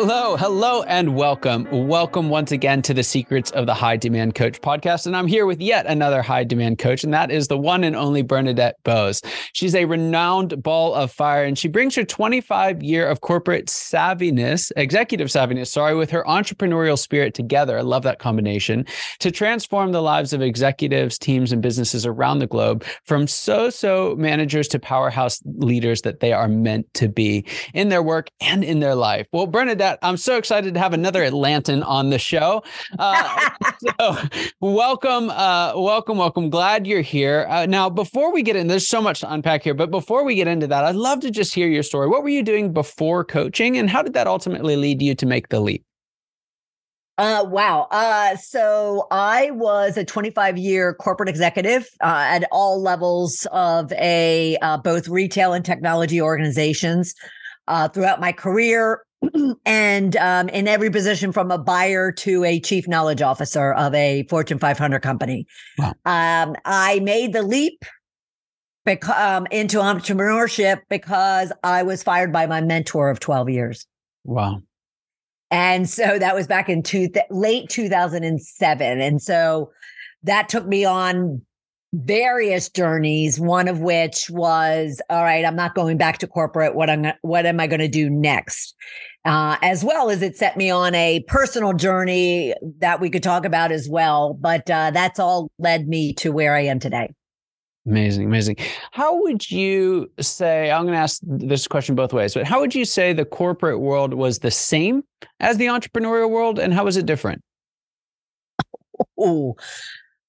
Hello, hello, and welcome. Welcome once again to the Secrets of the High Demand Coach podcast. And I'm here with yet another high demand coach, and that is the one and only Bernadette Boas. She's a renowned ball of fire, and she brings her 25 year of corporate savviness, executive savviness, sorry, with her entrepreneurial spirit together. I love that combination to transform the lives of executives, teams, and businesses around the globe from so so managers to powerhouse leaders that they are meant to be in their work and in their life. Well, Bernadette. I'm so excited to have another Atlantan on the show. Uh, so welcome, uh, welcome, welcome. Glad you're here. Uh, now, before we get in, there's so much to unpack here, but before we get into that, I'd love to just hear your story. What were you doing before coaching, and how did that ultimately lead you to make the leap? Uh, wow. Uh, so I was a 25 year corporate executive uh, at all levels of a uh, both retail and technology organizations. Uh, throughout my career, and um, in every position from a buyer to a chief knowledge officer of a Fortune 500 company. Wow. Um, I made the leap beca- um, into entrepreneurship because I was fired by my mentor of 12 years. Wow. And so that was back in two th- late 2007. And so that took me on various journeys one of which was all right i'm not going back to corporate what i'm what am i going to do next uh, as well as it set me on a personal journey that we could talk about as well but uh, that's all led me to where i am today Amazing, amazing. How would you say? I'm going to ask this question both ways, but how would you say the corporate world was the same as the entrepreneurial world, and how was it different? Oh,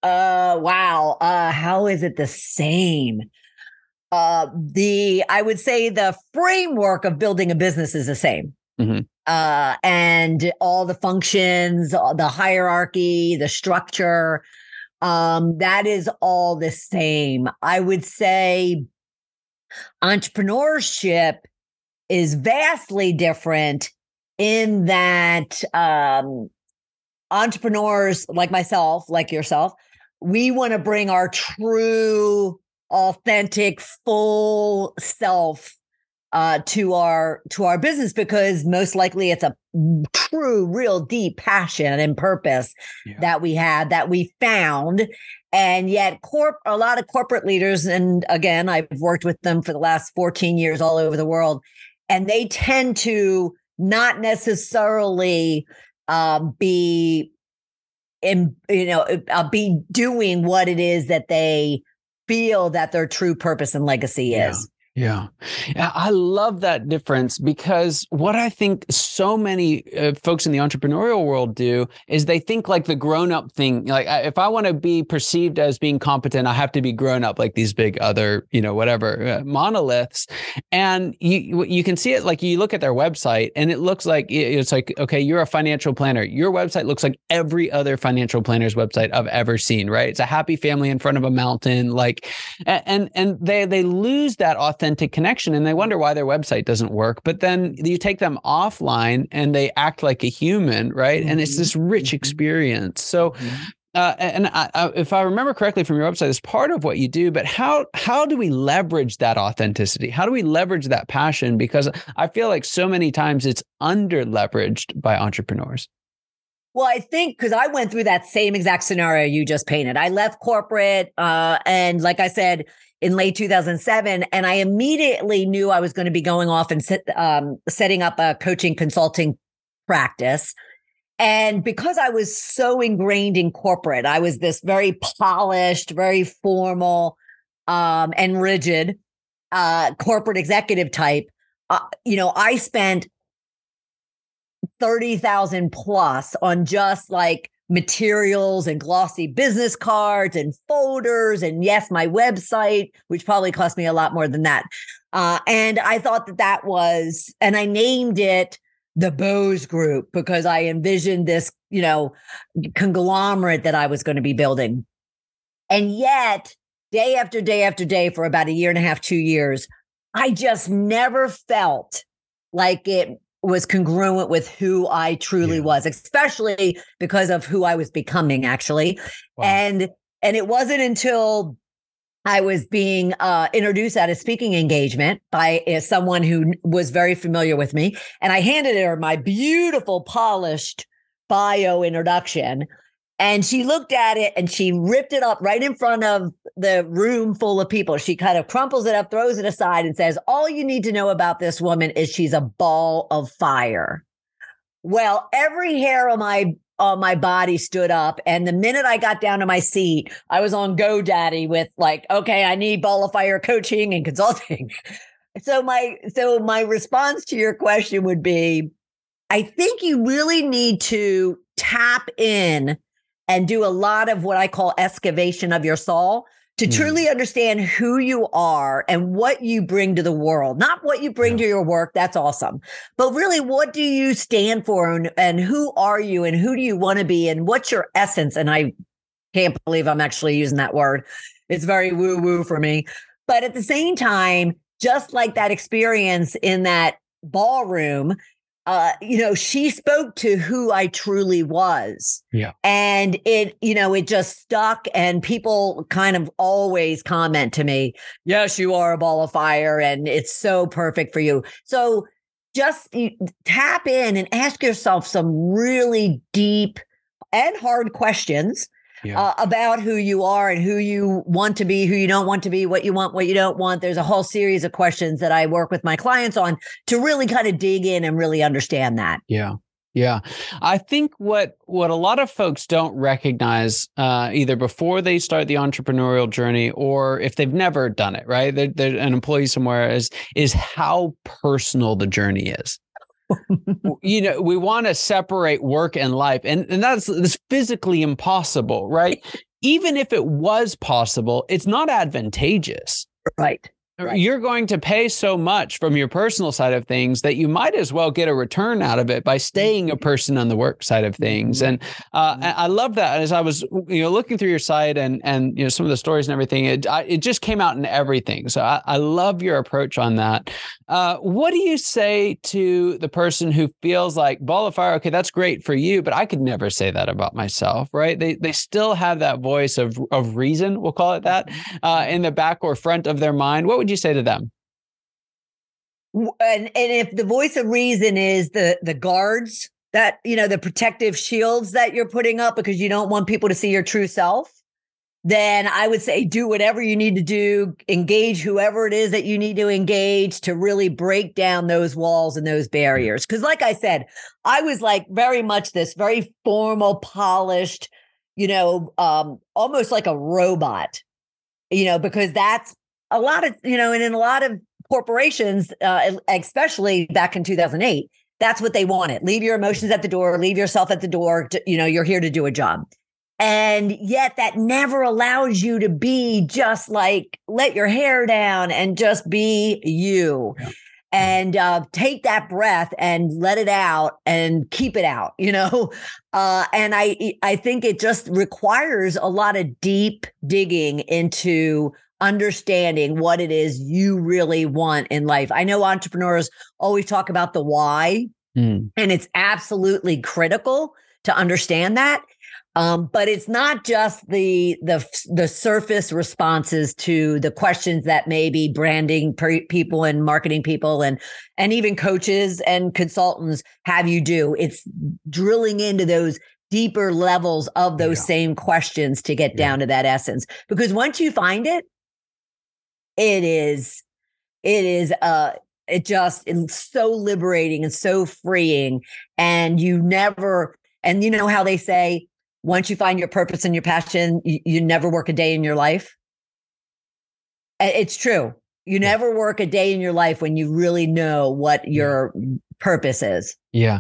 uh, wow. Uh, how is it the same? Uh, the I would say the framework of building a business is the same. Mm-hmm. Uh, and all the functions, the hierarchy, the structure, um, that is all the same. I would say entrepreneurship is vastly different in that um, entrepreneurs like myself, like yourself, we want to bring our true, authentic, full self uh, to our to our business because most likely it's a true, real, deep passion and purpose yeah. that we had that we found. And yet, corp a lot of corporate leaders, and again, I've worked with them for the last 14 years all over the world, and they tend to not necessarily uh, be in you know uh, be doing what it is that they feel that their true purpose and legacy is yeah. I love that difference because what I think so many uh, folks in the entrepreneurial world do is they think like the grown up thing. Like, if I want to be perceived as being competent, I have to be grown up like these big other, you know, whatever uh, monoliths. And you, you can see it like you look at their website and it looks like it's like, okay, you're a financial planner. Your website looks like every other financial planner's website I've ever seen, right? It's a happy family in front of a mountain. Like, and, and they, they lose that authentic authentic connection and they wonder why their website doesn't work. But then you take them offline and they act like a human, right? Mm-hmm. And it's this rich mm-hmm. experience. So, mm-hmm. Uh, and I, I, if I remember correctly from your website, it's part of what you do. But how how do we leverage that authenticity? How do we leverage that passion? Because I feel like so many times it's under leveraged by entrepreneurs. Well, I think because I went through that same exact scenario you just painted. I left corporate, uh, and like I said, in late 2007, and I immediately knew I was going to be going off and set, um, setting up a coaching consulting practice. And because I was so ingrained in corporate, I was this very polished, very formal, um, and rigid uh, corporate executive type. Uh, you know, I spent 30,000 plus on just like materials and glossy business cards and folders and yes my website which probably cost me a lot more than that uh, and i thought that that was and i named it the Boas Group because I envisioned this, you know, conglomerate that I was going to be building. And yet, day after day after day for about a year and a half, two years, I just never felt like it was congruent with who I truly yeah. was, especially because of who I was becoming actually. Wow. And and it wasn't until I was being uh, introduced at a speaking engagement by uh, someone who was very familiar with me. And I handed her my beautiful, polished bio introduction. And she looked at it and she ripped it up right in front of the room full of people. She kind of crumples it up, throws it aside, and says, All you need to know about this woman is she's a ball of fire. Well, every hair on my on my body stood up. And the minute I got down to my seat, I was on GoDaddy with like, okay, I need ball of fire coaching and consulting. so my so my response to your question would be, I think you really need to tap in and do a lot of what I call excavation of your soul to mm. truly understand who you are and what you bring to the world, not what you bring yeah. to your work. That's awesome. But really, what do you stand for and, and who are you and who do you want to be and what's your essence? And I can't believe I'm actually using that word. It's very woo woo for me. But at the same time, just like that experience in that ballroom, uh, you know, she spoke to who I truly was. Yeah. And it, you know, it just stuck. And people kind of always comment to me, yes, you are a ball of fire. And it's so perfect for you. So just tap in and ask yourself some really deep and hard questions yeah. uh, about who you are and who you want to be, who you don't want to be, what you want, what you don't want. There's a whole series of questions that I work with my clients on to really kind of dig in and really understand that. Yeah. Yeah, I think what what a lot of folks don't recognize uh, either before they start the entrepreneurial journey or if they've never done it, right? They're, they're an employee somewhere is is how personal the journey is you know, we want to separate work and life, and, and that's, that's physically impossible, right? Even if it was possible, it's not advantageous. Right. Right. You're going to pay so much from your personal side of things that you might as well get a return out of it by staying a mm-hmm. person on the work side of things. Mm-hmm. And uh, mm-hmm. I love that. As I was, you know, looking through your site and and you know some of the stories and everything, it I, it just came out in everything. So I, I love your approach on that. Uh, what do you say to the person who feels like ball of fire? Okay, that's great for you, but I could never say that about myself, right? They they still have that voice of of reason, we'll call it that, uh, in the back or front of their mind. What would would you say to them? And and if the voice of reason is the the guards that you know the protective shields that you're putting up because you don't want people to see your true self, then I would say do whatever you need to do, engage whoever it is that you need to engage to really break down those walls and those barriers. Because, like I said, I was like very much this very formal, polished, you know, um, almost like a robot, you know, because that's a lot of, you know, and in a lot of corporations, uh, especially back in 2008, that's what they wanted. Leave your emotions at the door, leave yourself at the door. To, you know, you're here to do a job. And yet that never allows you to be just like let your hair down and just be you. Yeah. And uh, take that breath and let it out and keep it out, you know. Uh, and I, I think it just requires a lot of deep digging into understanding what it is you really want in life. I know entrepreneurs always talk about the why, mm. and it's absolutely critical to understand that. Um, but it's not just the the the surface responses to the questions that maybe branding per- people and marketing people and and even coaches and consultants have you do. It's drilling into those deeper levels of those Yeah. same questions to get Yeah. down to that essence. Because once you find it, it is, it is, uh, it just is so liberating and so freeing. And you never, and you know how they say, once you find your purpose and your passion, you, you never work a day in your life. It's true. You never work a day in your life when you really know what your purpose is. Yeah.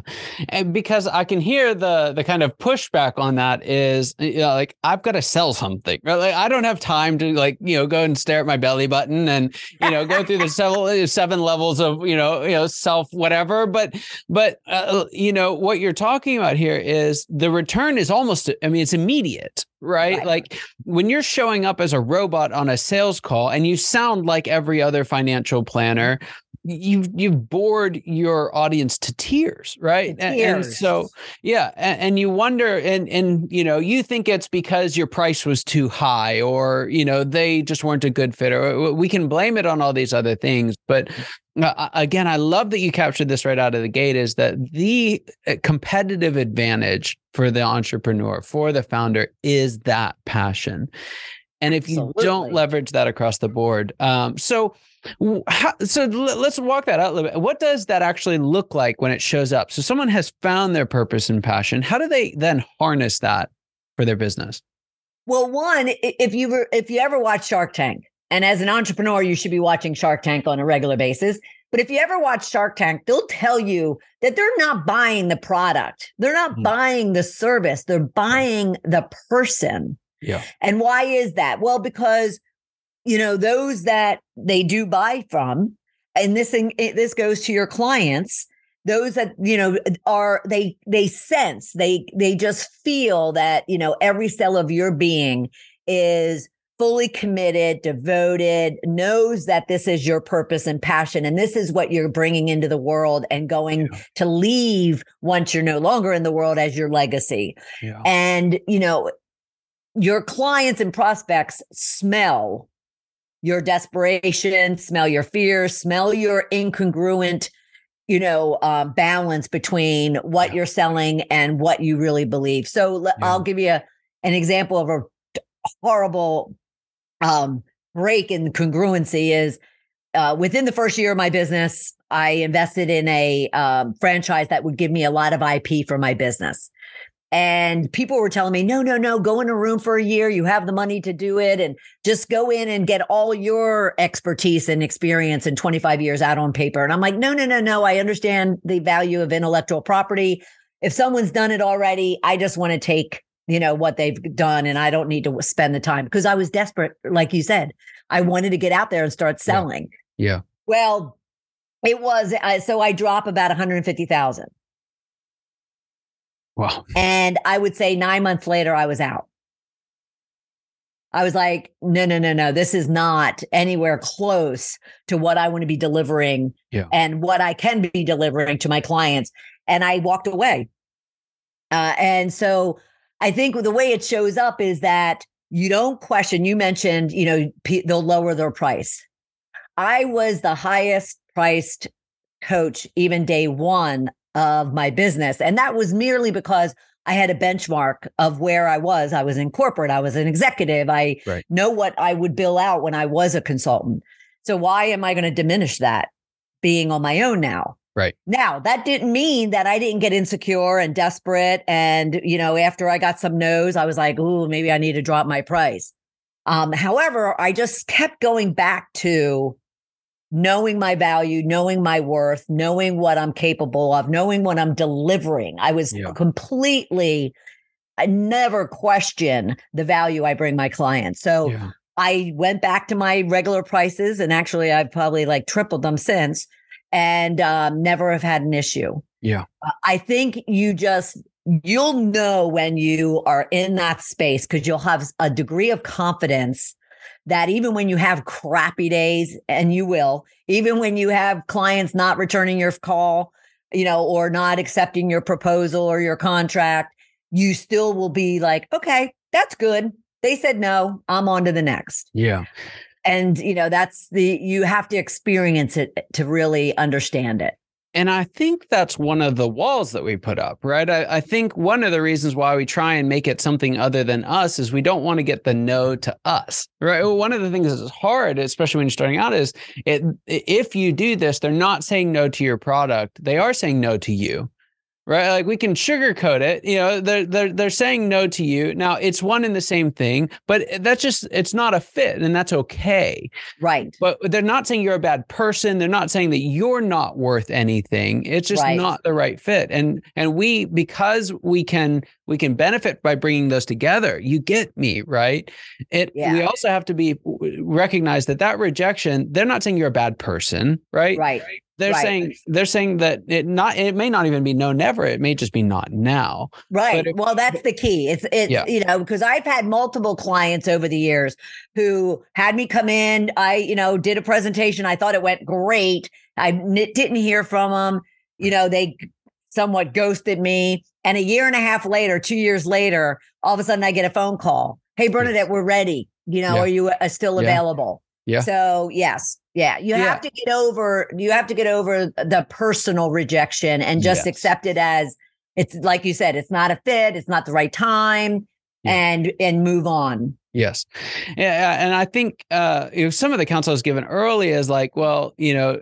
And because I can hear the the kind of pushback on that is you know, like I've got to sell something. Right? Like I don't have time to like, you know, go and stare at my belly button and, you know, go through the seven seven levels of, you know, you know, self whatever, but but uh, you know, what you're talking about here is the return is almost I mean it's immediate, right? Right. Like when you're showing up as a robot on a sales call and you sound like every other financial planner, you've you've bored your audience to tears, right? To And- And, tears. so yeah, and, and you wonder, and and you know, you think it's because your price was too high, or you know, they just weren't a good fit, or we can blame it on all these other things. But uh, again, I love that you captured this right out of the gate. Is that the uh, competitive advantage for the entrepreneur, for the founder, is that passion. And if you don't leverage that across the board, um, so how, so let's walk that out a little bit. What does that actually look like when it shows up? So someone has found their purpose and passion. How do they then harness that for their business? Well, one, if you were, if you ever watch Shark Tank, and as an entrepreneur, you should be watching Shark Tank on a regular basis. But if you ever watch Shark Tank, they'll tell you that they're not buying the product. They're not Mhm. buying the service. They're buying the person. Yeah. And why is that? Well, because you know those that they do buy from, and this thing this goes to your clients. Those that you know are they they sense they they just feel that you know every cell of your being is fully committed, devoted, knows that this is your purpose and passion, and this is what you're bringing into the world and going Yeah. to leave once you're no longer in the world as your legacy. Yeah. And, you know, your clients and prospects smell your desperation, smell your fear, smell your incongruent, you know, uh, balance between what Yeah. you're selling and what you really believe. So Yeah. I'll give you a, an example of a horrible um, break in congruency is uh, within the first year of my business, I invested in a um, franchise that would give me a lot of IP for my business. And people were telling me, no, no, no, go in a room for a year. You have the money to do it and just go in and get all your expertise and experience in 25 years out on paper. And I'm like, no, no, no, no. I understand the value of intellectual property. If someone's done it already, I just want to take, you know, what they've done and I don't need to spend the time because I was desperate. Like you said, I wanted to get out there and start selling. Yeah. Well, it was, uh, so I drop about 150,000. Wow. And I would say nine months later, I was out. I was like, no, no, no, no. This is not anywhere close to what I want to be delivering Yeah. and what I can be delivering to my clients. And I walked away. Uh, and so I think the way it shows up is that you don't question. You mentioned, you know, pe- they'll lower their price. I was the highest priced coach, even day one of my business. And that was merely because I had a benchmark of where I was. I was in corporate, I was an executive. I Right. know what I would bill out when I was a consultant. So why am I going to diminish that being on my own now? Right. Now, that didn't mean that I didn't get insecure and desperate. And, you know, after I got some no's, I was like, ooh, maybe I need to drop my price. Um, however, I just kept going back to knowing my value, knowing my worth, knowing what I'm capable of, knowing what I'm delivering. I was Yeah. completely, I never question the value I bring my clients. So Yeah. I went back to my regular prices and actually I've probably like tripled them since and um, never have had an issue. Yeah. Uh, I think you just, you'll know when you are in that space because you'll have a degree of confidence that even when you have crappy days, and you will, even when you have clients not returning your call, you know, or not accepting your proposal or your contract, you still will be like, okay, that's good. They said no, I'm on to the next. Yeah. And, you know, that's the, you have to experience it eh, to really understand it. And I think that's one of the walls that we put up, right? I, I, think one of the reasons why we try and make it something other than us is we don't want to get the no to us, right? One of the things that's hard, especially when you're starting out, is it, if you do this, they're not saying no to your product, they are saying no to you right? Like we can sugarcoat it. You know, they're they're they're saying no to you. Now it's one and the same thing, but that's just it's not a fit, and that's okay. Right. But they're not saying you're a bad person. They're not saying that you're not worth anything. It's just right. not the right fit. And and we because we can we can benefit by bringing those together. You get me, right? It yeah. we also have to be recognize that that rejection, they're not saying you're a bad person, right? Right. They're right. saying they're saying that it not it may not even be no never. It may just be not now. Right. It, well, that's the key. It's it's yeah. you know because I've had multiple clients over the years who had me come in. I you know did a presentation. I thought it went great. I didn't hear from them. You know they somewhat ghosted me. And a year and a half later, two years later, all of a sudden I get a phone call. Hey Bernadette, we're ready. You know, yeah. are you uh, still available? Yeah. So yes, yeah, you yeah. have to get over you have to get over the personal rejection and just yes. accept it as it's like you said, it's not a fit, it's not the right time, yeah. and and move on. Yes, yeah, and I think uh, know, some of the counsel I was given early is like, well, you know,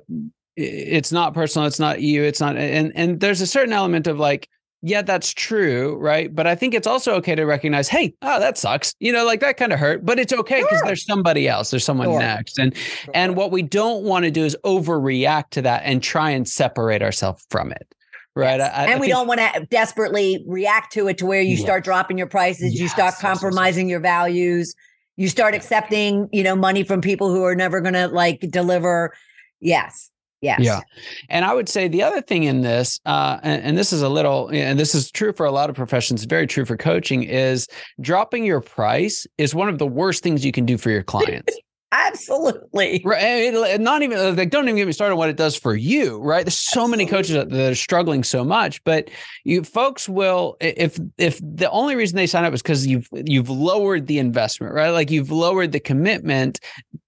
it's not personal, it's not you, it's not, and and there's a certain element of like, yeah, that's true, right? But I think it's also okay to recognize, hey, oh, that sucks. You know, like that kind of hurt, but it's okay because sure. there's somebody else, there's someone sure. next. And sure. and what we don't want to do is overreact to that and try and separate ourselves from it. Right. Yes. I, and I we think, don't want to desperately react to it to where you start dropping your prices, yes. you start compromising your values, you start accepting, you know, money from people who are never going to like deliver. Yes. Yes. Yeah. And I would say the other thing in this, uh, and, and, this is a little, and this is true for a lot of professions, very true for coaching, is dropping your price is one of the worst things you can do for your clients. Absolutely. Right. Not even like don't even get me started on what it does for you. Right. There's so Absolutely. many coaches that are struggling so much, but you folks will if if the only reason they sign up is because you've you've lowered the investment, right? Like you've lowered the commitment,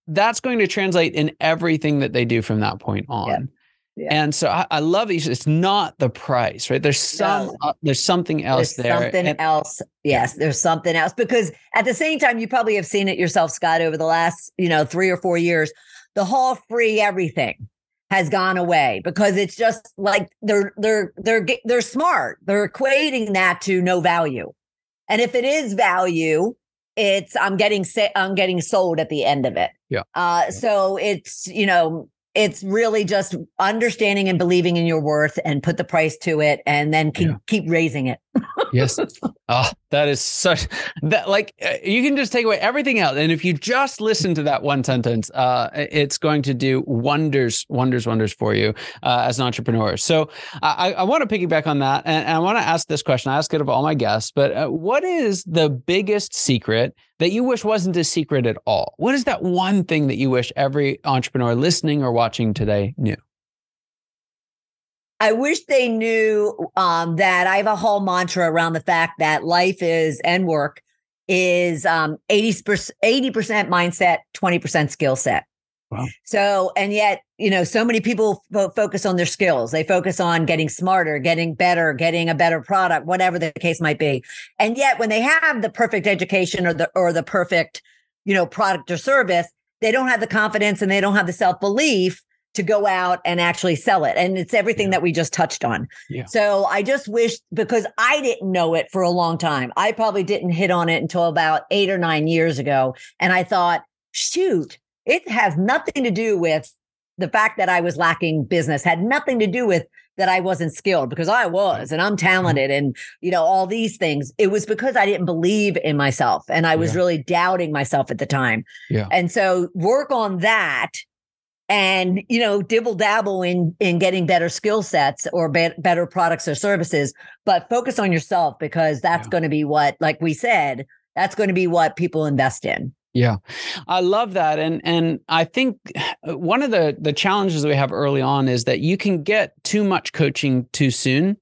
that's going to translate in everything that they do from that point on. Yeah. Yeah. And so I, I, love these. It's not the price, right? There's some, no. uh, there's something else there's there. Something and, else. Yes, there's something else because at the same time, you probably have seen it yourself, Scott, over the last, you know, three or four years. The whole free everything has gone away because it's just like they're they're they're they're smart. They're equating that to no value. And if it is value, it's I'm getting I'm getting sold at the end of it. Yeah. Uh, so it's you know it's really just understanding and believing in your worth and put the price to it and then keep, yeah. keep raising it. yes. Oh, that is such that like uh, you can just take away everything else. And if you just listen to that one sentence, uh, it's going to do wonders, wonders, wonders for you uh, as an entrepreneur. So I, I want to piggyback on that. And, and I want to ask this question. I ask it of all my guests, but uh, what is the biggest secret that you wish wasn't a secret at all? What is that one thing that you wish every entrepreneur listening or watching today knew? I wish they knew um, that I have a whole mantra around the fact that life is and work is um, 80%, 80% mindset, 20% skill set. Wow. So, and yet, you know, so many people fo- focus on their skills. They focus on getting smarter, getting better, getting a better product, whatever the case might be. And yet, when they have the perfect education or the or the perfect, you know, product or service, they don't have the confidence and they don't have the self belief to go out and actually sell it. And it's everything yeah. that we just touched on. Yeah. So I just wish because I didn't know it for a long time. I probably didn't hit on it until about eight or nine years ago. And I thought, shoot, it has nothing to do with the fact that I was lacking business, had nothing to do with that I wasn't skilled because I was and I'm mm-hmm. talented and you know all these things. It was because I didn't believe in myself and I was yeah. really doubting myself at the time. Yeah. And so work on that and you know dibble dabble in in getting better skill sets or be- better products or services but focus on yourself because that's yeah. going to be what like we said that's going to be what people invest in yeah. I love that and and i think uh, one of the the challenges we have early on is that you can get too much coaching too soon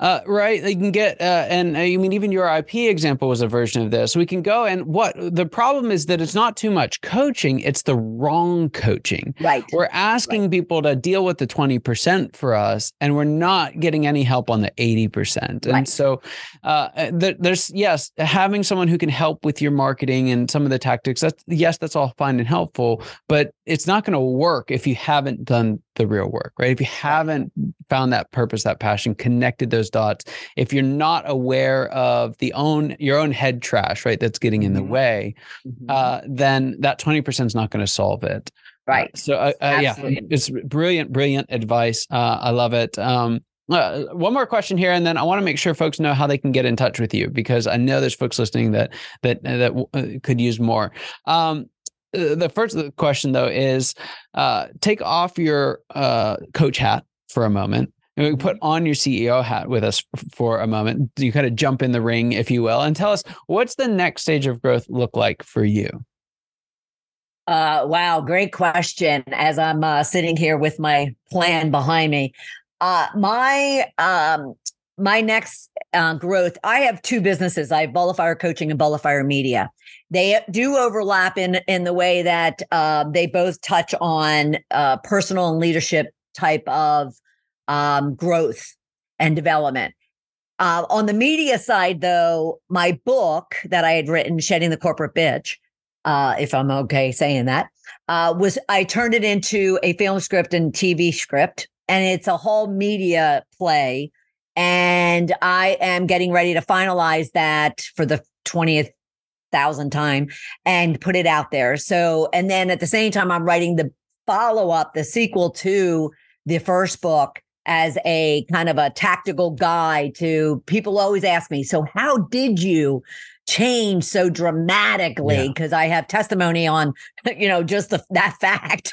Uh, right. They can get, uh, and uh, I mean, even your IP example was a version of this. We can go and what the problem is that it's not too much coaching, it's the wrong coaching. Right. We're asking right. people to deal with the 20% for us, and we're not getting any help on the 80%. And so uh, uh there's, yes, having someone who can help with your marketing and some of the tactics, that's, yes, that's all fine and helpful, but it's not going to work if you haven't done the real work, right? If you haven't found that purpose, that passion, connected those dots, if you're not aware of the own your own head trash, right, that's getting in the mm-hmm. way, mm-hmm. uh, then that twenty percent is not going to solve it. Right. Uh, so uh, uh yeah, it's brilliant, brilliant advice. Uh, I love it. Um, uh, one more question here, and then I want to make sure folks know how they can get in touch with you because I know there's folks listening that that that could use more. Um, uh, the first question though is uh, take off your uh, coach hat for a moment and we put mm-hmm. on your CEO hat with us for a moment. You kind of jump in the ring, if you will, and tell us what's the next stage of growth look like for you. Uh, wow, great question. As I'm uh, sitting here with my plan behind me, uh, my um, my next uh, growth, I have two businesses. I have Ball of Fire Coaching and Ball of Fire Media. They do overlap in in the way that uh, they both touch on uh, personal and leadership type of um, growth and development. Uh, on the media side, though, my book that I had written, "Shedding the Corporate Bitch," uh, if I'm okay saying that, uh, was I turned it into a film script and TV script, and it's a whole media play and I am getting ready to finalize that for the 20th thousand time and put it out there. So, and then at the same time, I'm writing the follow up, the sequel to the first book as a kind of a tactical guide to people always ask me, so how did you change so dramatically? Because yeah. I have testimony on, you know, just the, that fact.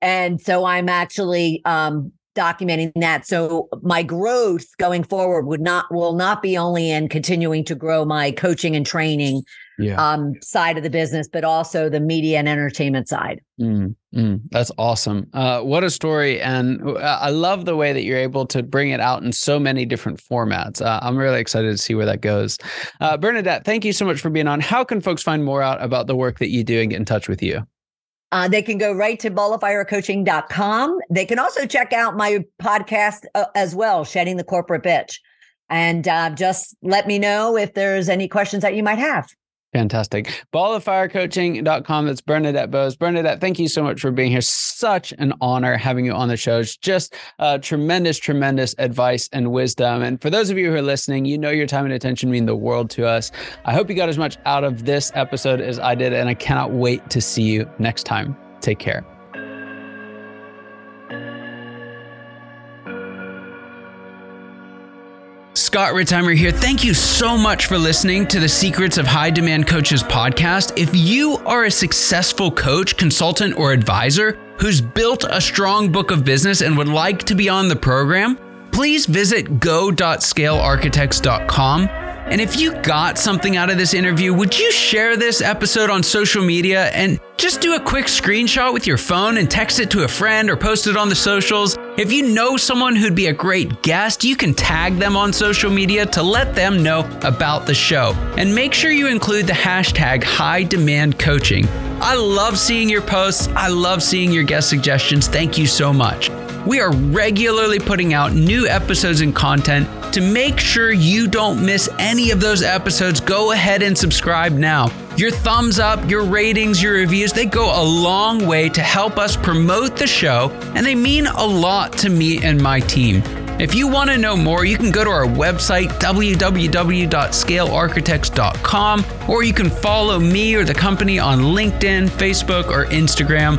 And so I'm actually um, documenting that. So my growth going forward would not will not be only in continuing to grow my coaching and training yeah. um, side of the business, but also the media and entertainment side. Mm, mm, that's awesome. Uh, what a story. And uh, I love the way that you're able to bring it out in so many different formats. Uh, I'm really excited to see where that goes. Uh, Bernadette, thank you so much for being on. How can folks find more out about the work that you do and get in touch with you? Uh, they can go right to balloffirecoaching.com. They can also check out my podcast uh, as well, Shedding the Corporate Bitch. And uh, just let me know if there's any questions that you might have. Fantastic. Balloffirecoaching.com. That's Bernadette Boas. Bernadette, thank you so much for being here. Such an honor having you on the show. It's just uh, tremendous, tremendous advice and wisdom. And for those of you who are listening, you know your time and attention mean the world to us. I hope you got as much out of this episode as I did, and I cannot wait to see you next time. Take care. Scott Ritzheimer here. Thank you so much for listening to the Secrets of High Demand Coaches podcast. If you are a successful coach, consultant, or advisor who's built a strong book of business and would like to be on the program, please visit go.scalearchitects.com and if you got something out of this interview, would you share this episode on social media and just do a quick screenshot with your phone and text it to a friend or post it on the socials? If you know someone who'd be a great guest, you can tag them on social media to let them know about the show. And make sure you include the hashtag high demand coaching. I love seeing your posts. I love seeing your guest suggestions. Thank you so much. We are regularly putting out new episodes and content. To make sure you don't miss any of those episodes, go ahead and subscribe now. Your thumbs up, your ratings, your reviews, they go a long way to help us promote the show, and they mean a lot to me and my team. If you want to know more, you can go to our website, www.scalearchitects.com, or you can follow me or the company on LinkedIn, Facebook, or Instagram.